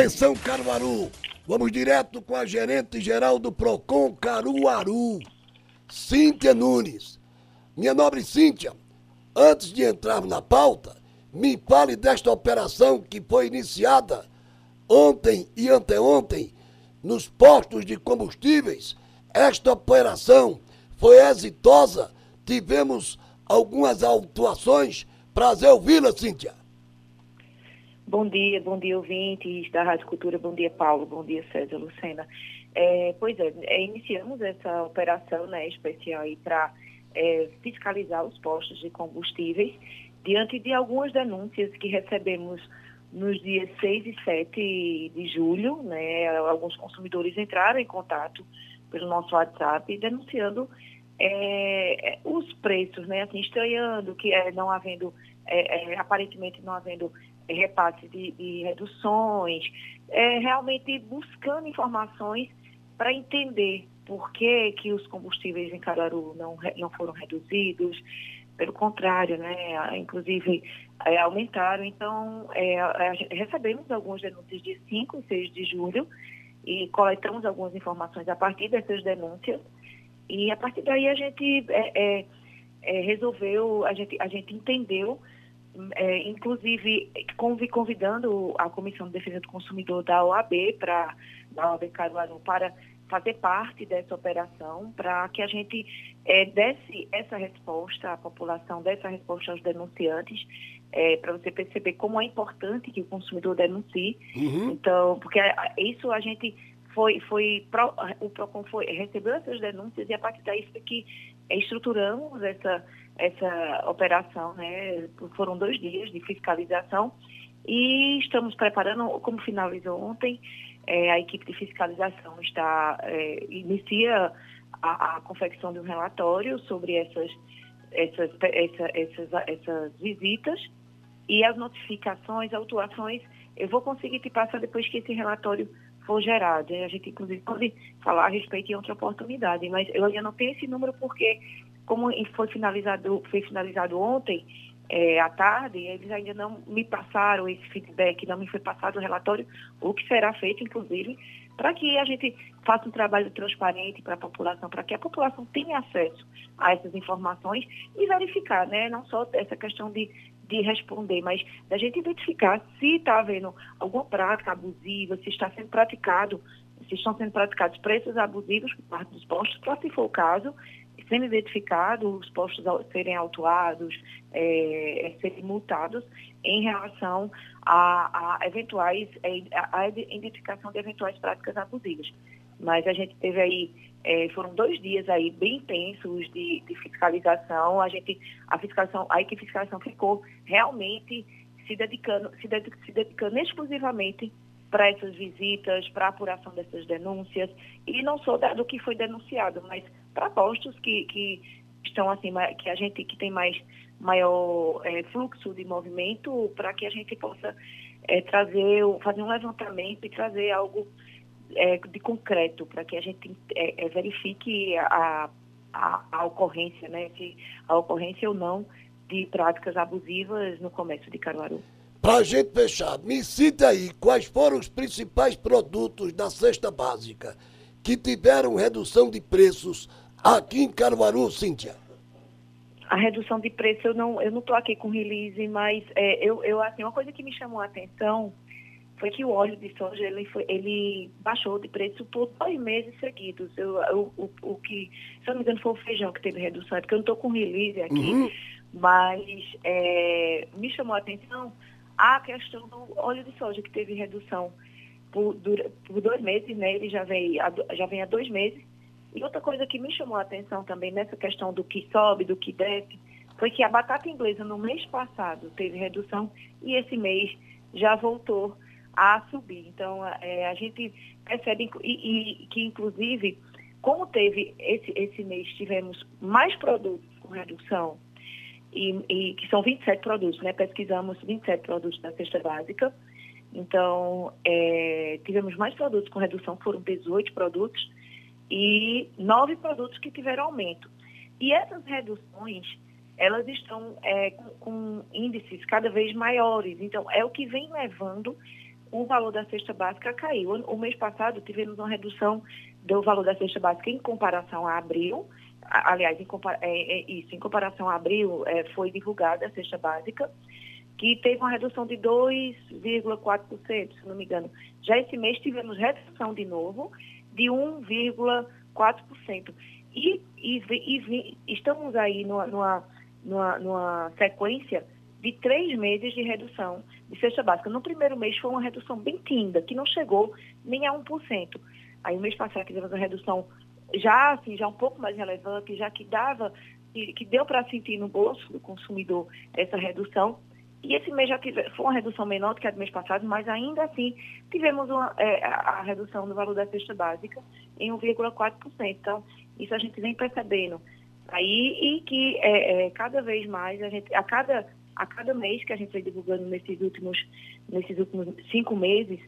Atenção, Caruaru! Vamos direto com a gerente geral do PROCON Caruaru, Cíntia Nunes. Minha nobre Cíntia, antes de entrarmos na pauta, me fale desta operação que foi iniciada ontem e anteontem nos postos de combustíveis. Esta operação foi exitosa, tivemos algumas autuações. Prazer ouvi-la, Cíntia. Bom dia, bom dia ouvintes da Rádio Cultura, bom dia Paulo, bom dia César, Lucena. É, pois é, é, iniciamos essa operação né, especial para é, fiscalizar os postos de combustíveis diante de algumas denúncias que recebemos nos dias 6 e 7 de julho, né, alguns consumidores entraram em contato pelo nosso WhatsApp denunciando é, os preços, né, assim, estranhando que é, não havendo, é, é aparentemente não havendo repasse de, de reduções, é, realmente buscando informações para entender por que, que os combustíveis em Caruaru não, não foram reduzidos, pelo contrário, né, inclusive é, aumentaram. Então, é, recebemos algumas denúncias de 5 e 6 de julho e coletamos algumas informações a partir dessas denúncias. E a partir daí a gente é, é, é resolveu, a gente, a gente entendeu é, inclusive convidando a Comissão de Defesa do Consumidor da OAB para da OAB Caruaru para fazer parte dessa operação, para que a gente é, desse essa resposta à população, desse essa resposta aos denunciantes, é, para você perceber como é importante que o consumidor denuncie. Uhum. Então, porque isso a gente foi, foi o PROCON foi, recebeu essas denúncias e a partir daí foi que estruturamos essa essa operação, né? Foram dois dias de fiscalização e estamos preparando, como finalizou ontem, é, a equipe de fiscalização está é, inicia a, a, confecção de um relatório sobre essas essas, essa, essas essas visitas e as notificações, autuações. Eu vou conseguir te passar depois que esse relatório for gerado. A gente, inclusive, pode falar a respeito em outra oportunidade, mas eu ainda não tenho esse número porque como foi finalizado, foi finalizado ontem é, à tarde, eles ainda não me passaram esse feedback, não me foi passado o relatório, o que será feito, inclusive, para que a gente faça um trabalho transparente para a população, para que a população tenha acesso a essas informações e verificar, né, não só essa questão de, de responder, mas da gente identificar se está havendo alguma prática abusiva, se está sendo praticado, se estão sendo praticados preços abusivos por parte dos postos, para se for o caso, sendo identificado, os postos serem autuados, é, serem multados em relação a, a eventuais, é, a, a, identificação de eventuais práticas abusivas. Mas a gente teve aí, é, foram dois dias aí bem intensos de, de, fiscalização, a gente, a fiscalização, a equipe de fiscalização ficou realmente se dedicando, se dedicando, se dedicando exclusivamente para essas visitas, para apuração dessas denúncias, e não só do que foi denunciado, mas para postos que, que estão assim, que a gente que tem mais maior é, fluxo de movimento, para que a gente possa é, trazer, fazer um levantamento e trazer algo é, de concreto, para que a gente é, é, verifique a, a, a ocorrência, né, se a ocorrência ou não de práticas abusivas no comércio de Caruaru. Para a gente fechar, me cita aí quais foram os principais produtos da cesta básica que tiveram redução de preços aqui em Caruaru, Cíntia. A redução de preço, eu não eu não estou aqui com release, mas é, eu, eu, assim, uma coisa que me chamou a atenção foi que o óleo de soja ele, foi, ele baixou de preço por dois meses seguidos. Eu, eu, o, o que, se eu não me engano, foi o feijão que teve redução, é porque eu não estou com release aqui, uhum. mas é, me chamou a atenção a questão do óleo de soja, que teve redução por, por dois meses, né? Ele já vem, já vem há dois meses. E outra coisa que me chamou a atenção também nessa questão do que sobe, do que desce, foi que a batata inglesa no mês passado teve redução e esse mês já voltou a subir. Então, é, a gente percebe e, e, que, inclusive, como teve esse, esse mês, tivemos mais produtos com redução e, e, que são 27 produtos, né? Pesquisamos 27 produtos da cesta básica. Então, é, tivemos mais produtos com redução, foram 18 produtos, e nove produtos que tiveram aumento. E essas reduções, elas estão é, com, com, índices cada vez maiores. Então, é o que vem levando o valor da cesta básica caiu. O mês passado tivemos uma redução do valor da cesta básica em comparação a abril. Aliás, em, é, é, isso, em comparação a abril, é, foi divulgada a cesta básica, que teve uma redução de 2,4%, se não me engano. Já esse mês tivemos redução de novo de 1,4%. E, e, e, estamos aí numa, numa, numa, numa sequência de três meses de redução de cesta básica. No primeiro mês foi uma redução bem tímida, que não chegou nem a 1%. Aí o mês passado tivemos uma redução já assim, já um pouco mais relevante, já que dava, que deu para sentir no bolso do consumidor essa redução. E esse mês já tive, foi uma redução menor do que a do mês passado, mas ainda assim tivemos uma, é, a redução do valor da cesta básica em 1,4%. Então, isso a gente vem percebendo. Aí, e que é, é, cada vez mais, a gente, a cada a cada mês que a gente vem divulgando nesses últimos, nesses últimos cinco meses,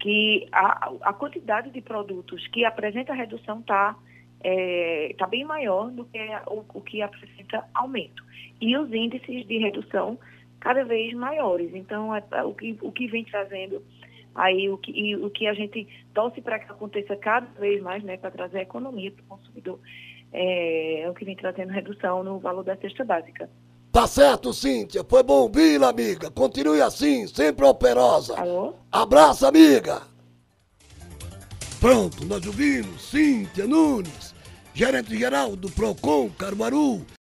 que a, a quantidade de produtos que apresenta redução está é, tá bem maior do que o, o, que apresenta aumento. E os índices de redução cada vez maiores. Então, é, é o, que, o que vem trazendo aí, o que, e, o que a gente torce para que aconteça cada vez mais, né, para trazer economia para o consumidor, é, é o que vem trazendo redução no valor da cesta básica. Tá certo, Cíntia. Foi bom ouvir, amiga. Continue assim, sempre operosa. Alô? Abraço, amiga. Pronto, nós ouvimos Cíntia Nunes, gerente geral do Procon Caruaru.